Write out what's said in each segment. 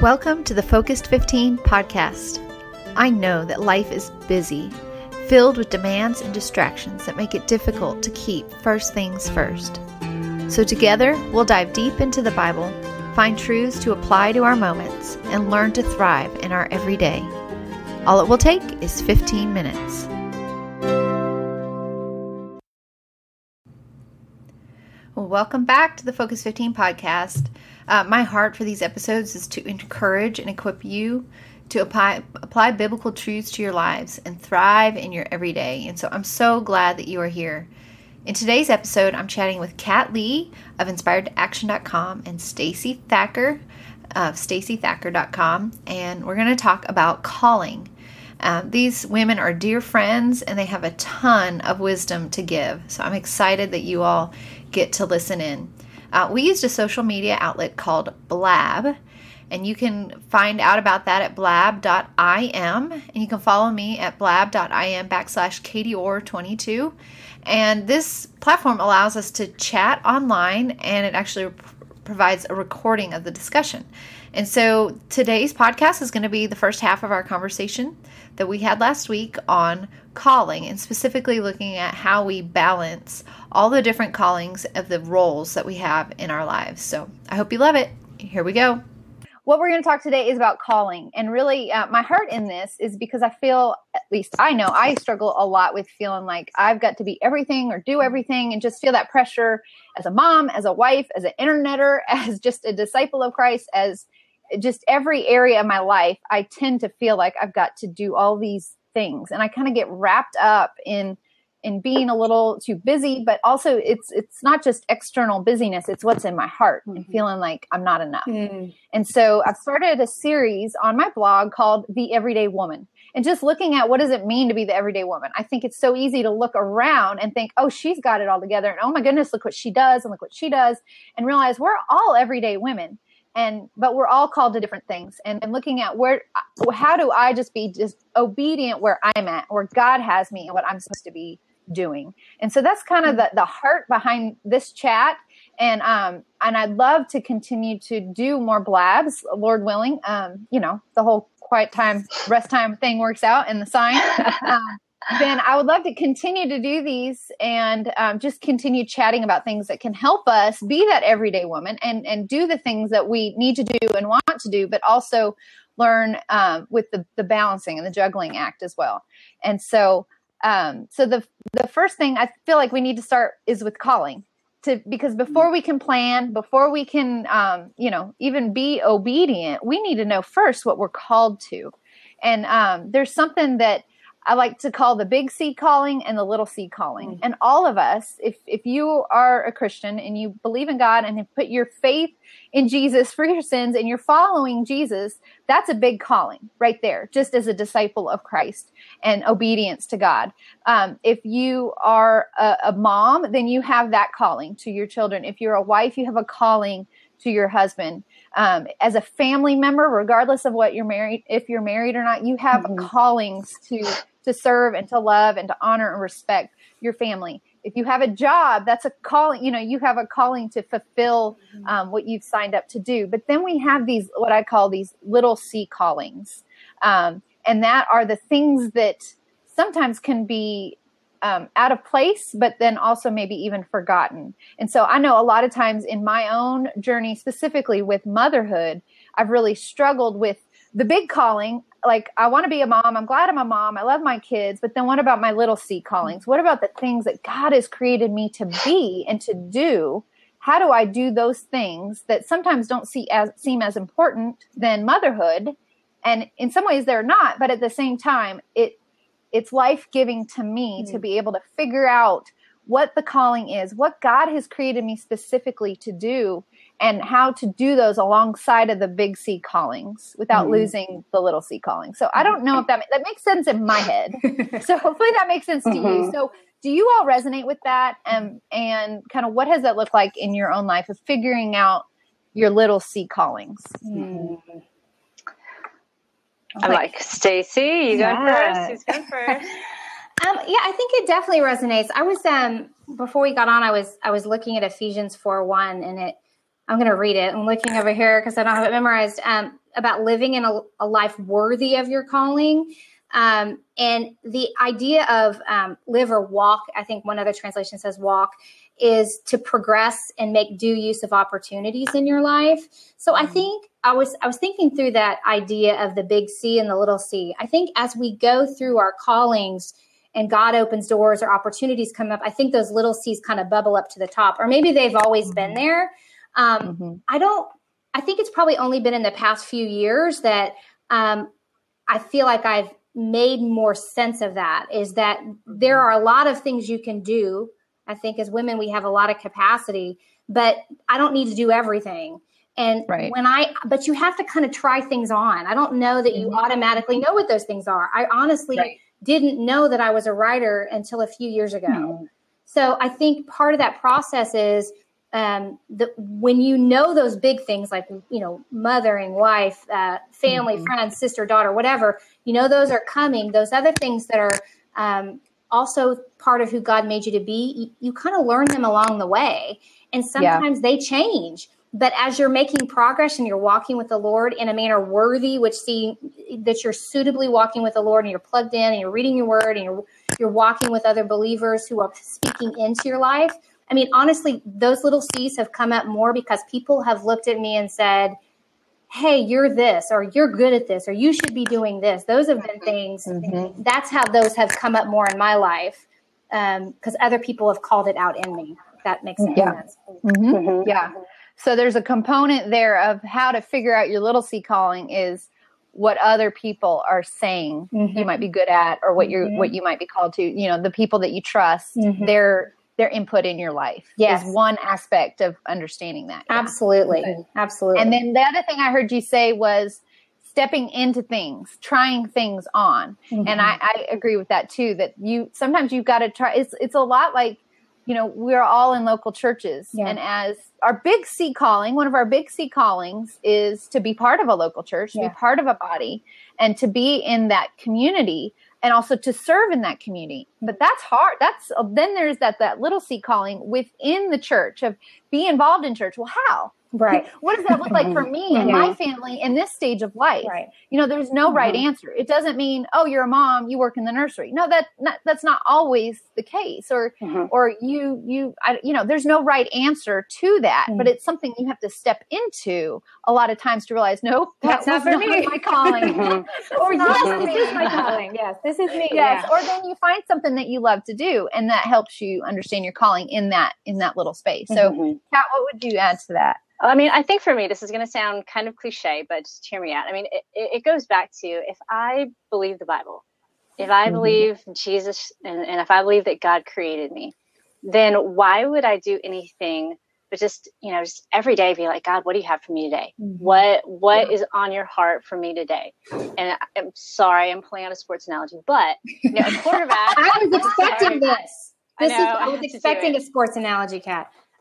Welcome to the Focused 15 podcast. I know that life is busy, filled with demands and distractions that make it difficult to keep first things first. So, together, we'll dive deep into the Bible, find truths to apply to our moments, and learn to thrive in our everyday. All it will take is 15 minutes. Welcome back to the Focus 15 podcast. Uh, my heart for these episodes is to encourage and equip you to apply, apply biblical truths to your lives and thrive in your everyday. And so I'm so glad that you are here. In today's episode, I'm chatting with Kat Lee of InspiredAction.com and Stacey Thacker of StaceyThacker.com, and we're going to talk about calling. Um, these women are dear friends and they have a ton of wisdom to give. So I'm excited that you all get to listen in. Uh, we used a social media outlet called Blab, and you can find out about that at blab.im, and you can follow me at blab.im backslash katieorr22. And this platform allows us to chat online, and it actually provides a recording of the discussion. And so today's podcast is going to be the first half of our conversation that we had last week on calling and specifically looking at how we balance all the different callings of the roles that we have in our lives. So I hope you love it. Here we go. What we're going to talk today is about calling. And really, uh, my heart in this is because I feel, at least I know, I struggle a lot with feeling like I've got to be everything or do everything and just feel that pressure as a mom, as a wife, as an interneter, as just a disciple of Christ, as just every area of my life, I tend to feel like I've got to do all these things, and I kind of get wrapped up in in being a little too busy. But also, it's it's not just external busyness; it's what's in my heart mm-hmm. and feeling like I'm not enough. Mm. And so, I've started a series on my blog called "The Everyday Woman." And just looking at what does it mean to be the everyday woman? I think it's so easy to look around and think, oh, she's got it all together. And oh my goodness, look what she does and look what she does. And realize we're all everyday women and but we're all called to different things. And, and looking at where how do i just be just obedient where i'm at where god has me and what i'm supposed to be doing? And so that's kind of the, the heart behind this chat. And um and i'd love to continue to do more blabs lord willing. Um you know the whole quiet time rest time thing works out in the sign. Um, then I would love to continue to do these and um, just continue chatting about things that can help us be that everyday woman and and do the things that we need to do and want to do, but also learn um, with the the balancing and the juggling act as well. And so, um, so the the first thing I feel like we need to start is with calling to because before we can plan, before we can um, you know even be obedient, we need to know first what we're called to. And um, there's something that I like to call the big C calling and the little C calling. Mm-hmm. And all of us, if if you are a Christian and you believe in God and have put your faith in Jesus for your sins and you're following Jesus, that's a big calling right there, just as a disciple of Christ and obedience to God. Um, if you are a, a mom, then you have that calling to your children. If you're a wife, you have a calling to your husband. Um, as a family member, regardless of what you're married, if you're married or not, you have mm-hmm. callings to to serve and to love and to honor and respect your family. If you have a job, that's a calling, you know, you have a calling to fulfill mm-hmm. um, what you've signed up to do. But then we have these, what I call these little C callings. Um, and that are the things that sometimes can be um, out of place, but then also maybe even forgotten. And so I know a lot of times in my own journey, specifically with motherhood, I've really struggled with the big calling like I want to be a mom. I'm glad I'm a mom. I love my kids. But then what about my little C callings? What about the things that God has created me to be and to do? How do I do those things that sometimes don't see as seem as important than motherhood? And in some ways they're not, but at the same time, it it's life giving to me mm-hmm. to be able to figure out what the calling is, what God has created me specifically to do, and how to do those alongside of the big C callings without mm-hmm. losing the little C calling. So I don't know if that that makes sense in my head. so hopefully that makes sense to mm-hmm. you. So do you all resonate with that? And and kind of what has that looked like in your own life of figuring out your little C callings? Mm-hmm. I like Stacey. You go first. Who's going first? Um, yeah, I think it definitely resonates. I was um before we got on, I was I was looking at Ephesians four one, and it I'm going to read it. I'm looking over here because I don't have it memorized. Um, about living in a, a life worthy of your calling. Um, and the idea of um, live or walk, I think one other translation says walk, is to progress and make due use of opportunities in your life. So I mm-hmm. think I was I was thinking through that idea of the big C and the little C. I think as we go through our callings and God opens doors or opportunities come up, I think those little C's kind of bubble up to the top, or maybe they've always mm-hmm. been there. Um, mm-hmm. I don't. I think it's probably only been in the past few years that um, I feel like I've made more sense of that. Is that there mm-hmm. are a lot of things you can do I think as women, we have a lot of capacity, but I don't need to do everything. And right. when I, but you have to kind of try things on. I don't know that you mm-hmm. automatically know what those things are. I honestly right. didn't know that I was a writer until a few years ago. Mm-hmm. So I think part of that process is um, the, when you know those big things like you know mothering, wife, uh, family, mm-hmm. friends, sister, daughter, whatever, you know those are coming. Those other things that are um, also part of who God made you to be, you, you kind of learn them along the way. And sometimes yeah. they change. But as you're making progress and you're walking with the Lord in a manner worthy, which see that you're suitably walking with the Lord and you're plugged in and you're reading your word and you're you're walking with other believers who are speaking into your life. I mean, honestly, those little C's have come up more because people have looked at me and said, hey, you're this, or you're good at this, or you should be doing this. Those have been things. Mm-hmm. That's how those have come up more in my life because um, other people have called it out in me. That makes yeah. sense. Mm-hmm. Mm-hmm. Yeah. So there's a component there of how to figure out your little C calling is what other people are saying you mm-hmm. might be good at or what you're what mm-hmm. you might be called to you know the people that you trust mm-hmm. they're their input in your life yes. is one aspect of understanding that. Absolutely. Absolutely. And then the other thing I heard you say was stepping into things, trying things on. Mm-hmm. And I, I, agree with that too, that you sometimes you've got to try it's it's a lot like, you know, we're all in local churches. Yeah. And as our big C calling, one of our big C callings is to be part of a local church, yeah. to be part of a body, and to be in that community and also to serve in that community. But that's hard. That's then there's that that little C calling within the church of be involved in church. Well, how? Right. What does that look like for me and my family in this stage of life? Right. You know, there's no mm-hmm. right answer. It doesn't mean, oh, you're a mom, you work in the nursery. No, that not, that's not always the case. Or mm-hmm. or you you I, you know, there's no right answer to that. Mm-hmm. But it's something you have to step into a lot of times to realize, nope, that's not for me. My calling. Mm-hmm. or yes, this is my calling. Yes, this is me. Yes. Yeah. Or then you find something that you love to do, and that helps you understand your calling in that in that little space. So, mm-hmm. Kat, what would you add to that? I mean, I think for me, this is going to sound kind of cliche, but just hear me out. I mean, it, it goes back to if I believe the Bible, if I mm-hmm. believe Jesus, and, and if I believe that God created me, then why would I do anything but just you know just every day be like god what do you have for me today mm-hmm. what what yeah. is on your heart for me today and i'm sorry i'm playing on a sports analogy but you know a quarterback i was expecting this this I know, is i was expecting a sports analogy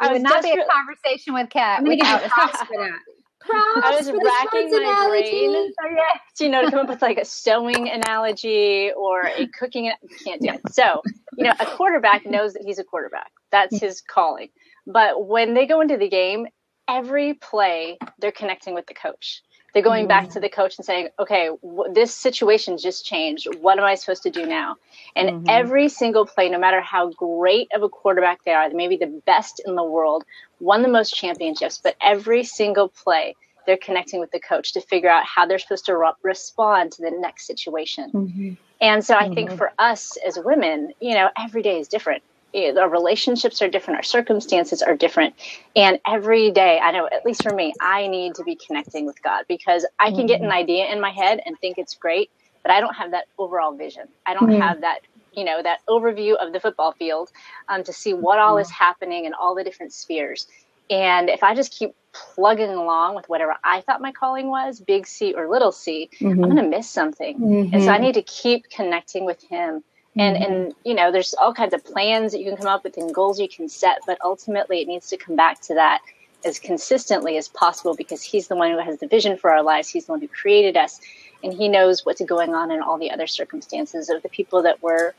kat it would not be a conversation with Kat. I'm going to give props for that. Props I was racking my analogy. brain, oh, you know, to come up with like a sewing analogy or a cooking. I can't do it. So, you know, a quarterback knows that he's a quarterback. That's his calling. But when they go into the game, every play they're connecting with the coach. They're going back to the coach and saying, okay, w- this situation just changed. What am I supposed to do now? And mm-hmm. every single play, no matter how great of a quarterback they are, they may be the best in the world, won the most championships, but every single play, they're connecting with the coach to figure out how they're supposed to re- respond to the next situation. Mm-hmm. And so I think mm-hmm. for us as women, you know, every day is different our relationships are different, our circumstances are different. And every day, I know, at least for me, I need to be connecting with God because I can get an mm-hmm. idea in my head and think it's great, but I don't have that overall vision. I don't mm-hmm. have that, you know, that overview of the football field um, to see what all is mm-hmm. happening in all the different spheres. And if I just keep plugging along with whatever I thought my calling was, big C or little c, am mm-hmm. going to miss something. Mm-hmm. And so I need to keep connecting with Him and mm-hmm. and you know there's all kinds of plans that you can come up with and goals you can set but ultimately it needs to come back to that as consistently as possible because he's the one who has the vision for our lives he's the one who created us and he knows what's going on in all the other circumstances of the people that we're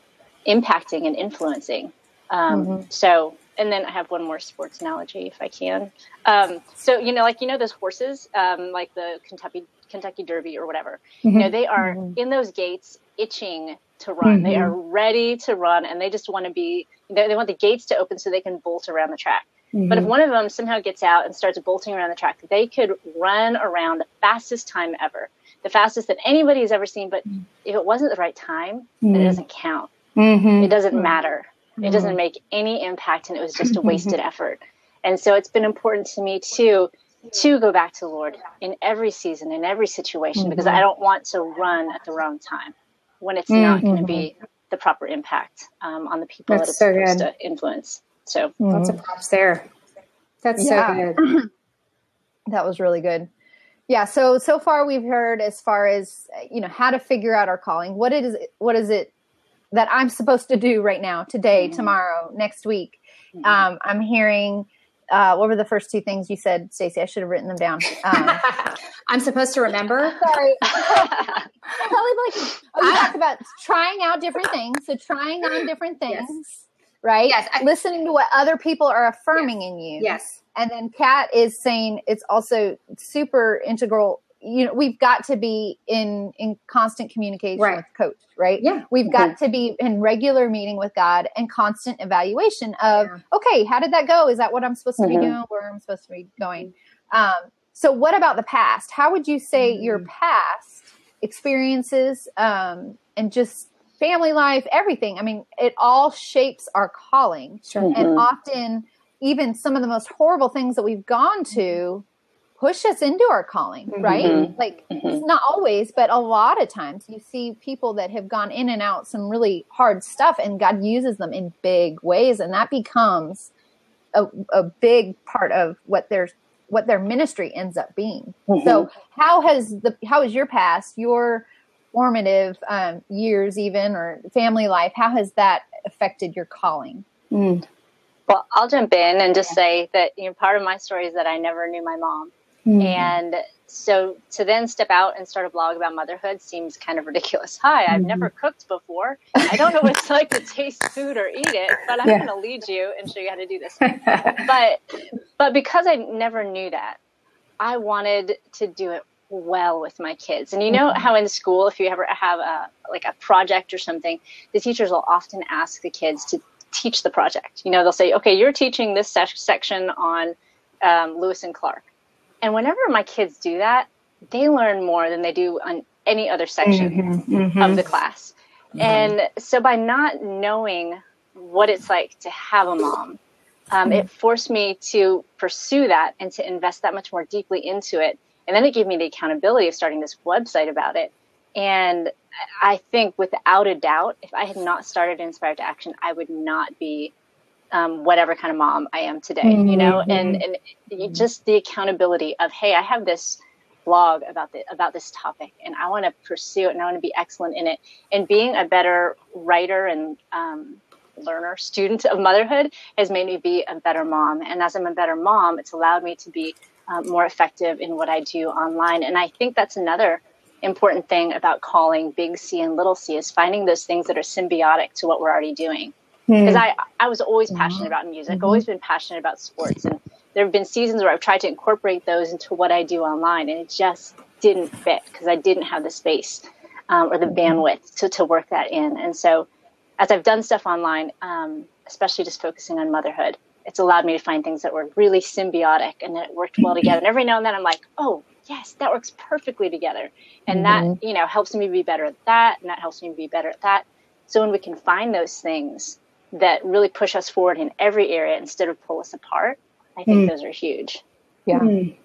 impacting and influencing um, mm-hmm. so and then I have one more sports analogy if I can. Um, so you know, like you know those horses, um, like the Kentucky Kentucky Derby or whatever. Mm-hmm. You know, they are mm-hmm. in those gates itching to run. Mm-hmm. They are ready to run, and they just want to be. They, they, want the gates to open so they can bolt around the track. But if mm-hmm. one of them somehow gets out and starts bolting around the track, they could run around the fastest time ever, the fastest that anybody has ever seen. But if it wasn't the right time, then it mm-hmm. doesn't count. Mm-hmm. It doesn't matter. It doesn't make any impact, and it was just a wasted effort. And so it's been important to me too to go back to the Lord in every season, in every situation, mm-hmm. because I don't want to run at the wrong time when it's mm-hmm. not going to be the proper impact um, on the people That's that it's so supposed good. to influence. So mm-hmm. lots of props there. That's yeah. so good. that was really good. Yeah. So so far we've heard as far as you know how to figure out our calling. What it is. What is it that I'm supposed to do right now, today, mm-hmm. tomorrow, next week? Mm-hmm. Um, I'm hearing uh, what were the first two things you said, Stacey? I should have written them down. Um, I'm supposed to remember. Sorry. Probably like oh, you talked about trying out different things. So trying on different things, yes. right? Yes. I, Listening to what other people are affirming yes. in you. Yes. And then Kat is saying it's also super integral you know we've got to be in in constant communication right. with coach right yeah we've got mm-hmm. to be in regular meeting with god and constant evaluation of yeah. okay how did that go is that what i'm supposed to mm-hmm. be doing where i'm supposed to be going um, so what about the past how would you say mm-hmm. your past experiences um, and just family life everything i mean it all shapes our calling sure. and mm-hmm. often even some of the most horrible things that we've gone to push us into our calling, mm-hmm. right? Mm-hmm. Like mm-hmm. not always, but a lot of times you see people that have gone in and out some really hard stuff and God uses them in big ways and that becomes a, a big part of what their what their ministry ends up being. Mm-hmm. So how has the how has your past, your formative um, years even or family life, how has that affected your calling? Mm. Well, I'll jump in and just say that you know part of my story is that I never knew my mom. Mm-hmm. And so to then step out and start a blog about motherhood seems kind of ridiculous. Hi, I've mm-hmm. never cooked before. I don't know what it's like to taste food or eat it, but I'm yeah. going to lead you and show you how to do this. but but because I never knew that, I wanted to do it well with my kids. And you know mm-hmm. how in school, if you ever have a like a project or something, the teachers will often ask the kids to teach the project. You know, they'll say, "Okay, you're teaching this se- section on um, Lewis and Clark." And whenever my kids do that, they learn more than they do on any other section mm-hmm, mm-hmm. of the class. Mm-hmm. And so by not knowing what it's like to have a mom, um, it forced me to pursue that and to invest that much more deeply into it. And then it gave me the accountability of starting this website about it. And I think without a doubt, if I had not started Inspired to Action, I would not be um, whatever kind of mom I am today, mm-hmm. you know, and, mm-hmm. and just the accountability of, Hey, I have this blog about the, about this topic and I want to pursue it and I want to be excellent in it and being a better writer and, um, learner student of motherhood has made me be a better mom. And as I'm a better mom, it's allowed me to be um, more effective in what I do online. And I think that's another important thing about calling big C and little c is finding those things that are symbiotic to what we're already doing because mm. I I was always passionate about music, mm-hmm. always been passionate about sports, and there have been seasons where I've tried to incorporate those into what I do online, and it just didn't fit because I didn't have the space um, or the mm-hmm. bandwidth to to work that in. And so, as I've done stuff online, um, especially just focusing on motherhood, it's allowed me to find things that were really symbiotic and that worked well together. And every now and then, I'm like, oh yes, that works perfectly together, and mm-hmm. that you know helps me be better at that, and that helps me be better at that. So when we can find those things that really push us forward in every area instead of pull us apart. I think mm. those are huge. Yeah, mm.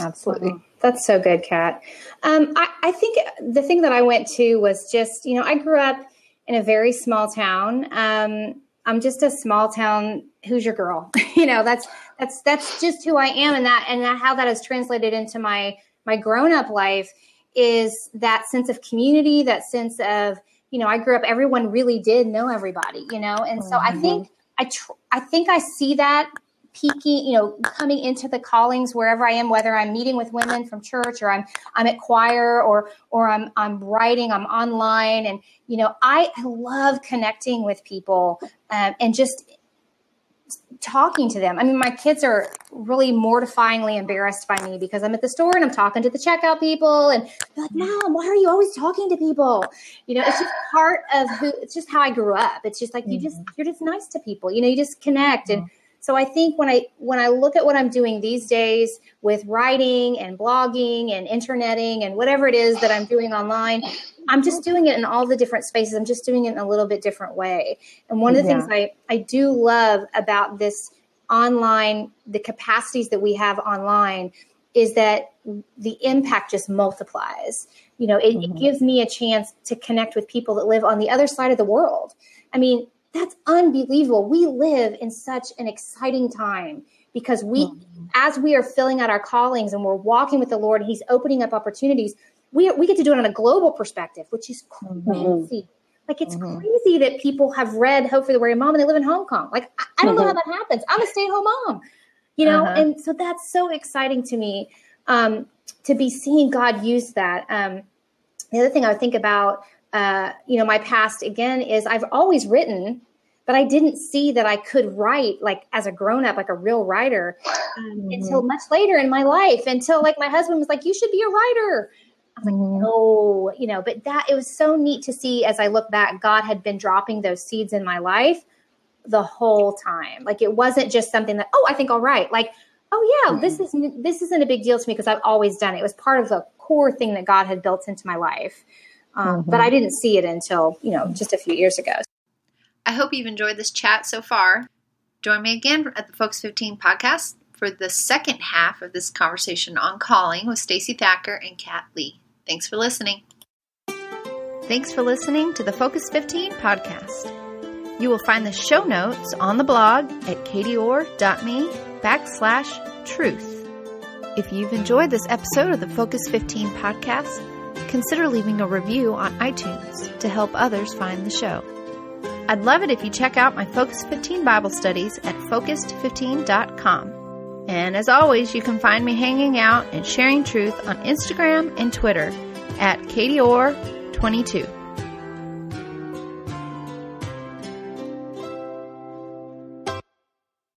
absolutely. That's so good, Kat. Um, I, I, think the thing that I went to was just, you know, I grew up in a very small town. Um, I'm just a small town Hoosier girl. you know, that's that's that's just who I am, and that and that, how that has translated into my my grown up life is that sense of community, that sense of you know, I grew up, everyone really did know everybody, you know? And so mm-hmm. I think, I, tr- I think I see that peaking, you know, coming into the callings wherever I am, whether I'm meeting with women from church or I'm, I'm at choir or, or I'm, I'm writing, I'm online. And, you know, I, I love connecting with people um, and just talking to them. I mean, my kids are really mortifyingly embarrassed by me because I'm at the store and I'm talking to the checkout people and they're like, Mom, why are you always talking to people? You know, it's just part of who it's just how I grew up. It's just like mm-hmm. you just you're just nice to people. You know, you just connect. Mm-hmm. So I think when I when I look at what I'm doing these days with writing and blogging and interneting and whatever it is that I'm doing online, I'm just doing it in all the different spaces. I'm just doing it in a little bit different way. And one of the yeah. things I, I do love about this online, the capacities that we have online is that the impact just multiplies. You know, it, mm-hmm. it gives me a chance to connect with people that live on the other side of the world. I mean, that's unbelievable. We live in such an exciting time because we, mm-hmm. as we are filling out our callings and we're walking with the Lord, He's opening up opportunities we, we get to do it on a global perspective, which is mm-hmm. crazy. Mm-hmm. Like it's mm-hmm. crazy that people have read Hope for the Weary Mom and they live in Hong Kong. Like I, I don't know how mm-hmm. that happens. I'm a stay-at-home mom, you know, uh-huh. and so that's so exciting to me um, to be seeing God use that. Um, the other thing I would think about, uh, you know, my past again is I've always written, but I didn't see that I could write like as a grown up, like a real writer, um, mm-hmm. until much later in my life. Until like my husband was like, "You should be a writer." I was like, mm-hmm. no, you know, but that it was so neat to see as I look back, God had been dropping those seeds in my life the whole time. Like it wasn't just something that, oh, I think I'll write. Like, oh yeah, mm-hmm. this is this isn't a big deal to me because I've always done it. It was part of the core thing that God had built into my life. Um, mm-hmm. But I didn't see it until, you know, just a few years ago. I hope you've enjoyed this chat so far. Join me again at the Focus 15 podcast for the second half of this conversation on calling with Stacey Thacker and Kat Lee. Thanks for listening. Thanks for listening to the Focus 15 podcast. You will find the show notes on the blog at katieorr.me backslash truth. If you've enjoyed this episode of the Focus 15 podcast, consider leaving a review on iTunes to help others find the show. I'd love it if you check out my Focus 15 Bible studies at focused15.com. And as always, you can find me hanging out and sharing truth on Instagram and Twitter at katieorr22.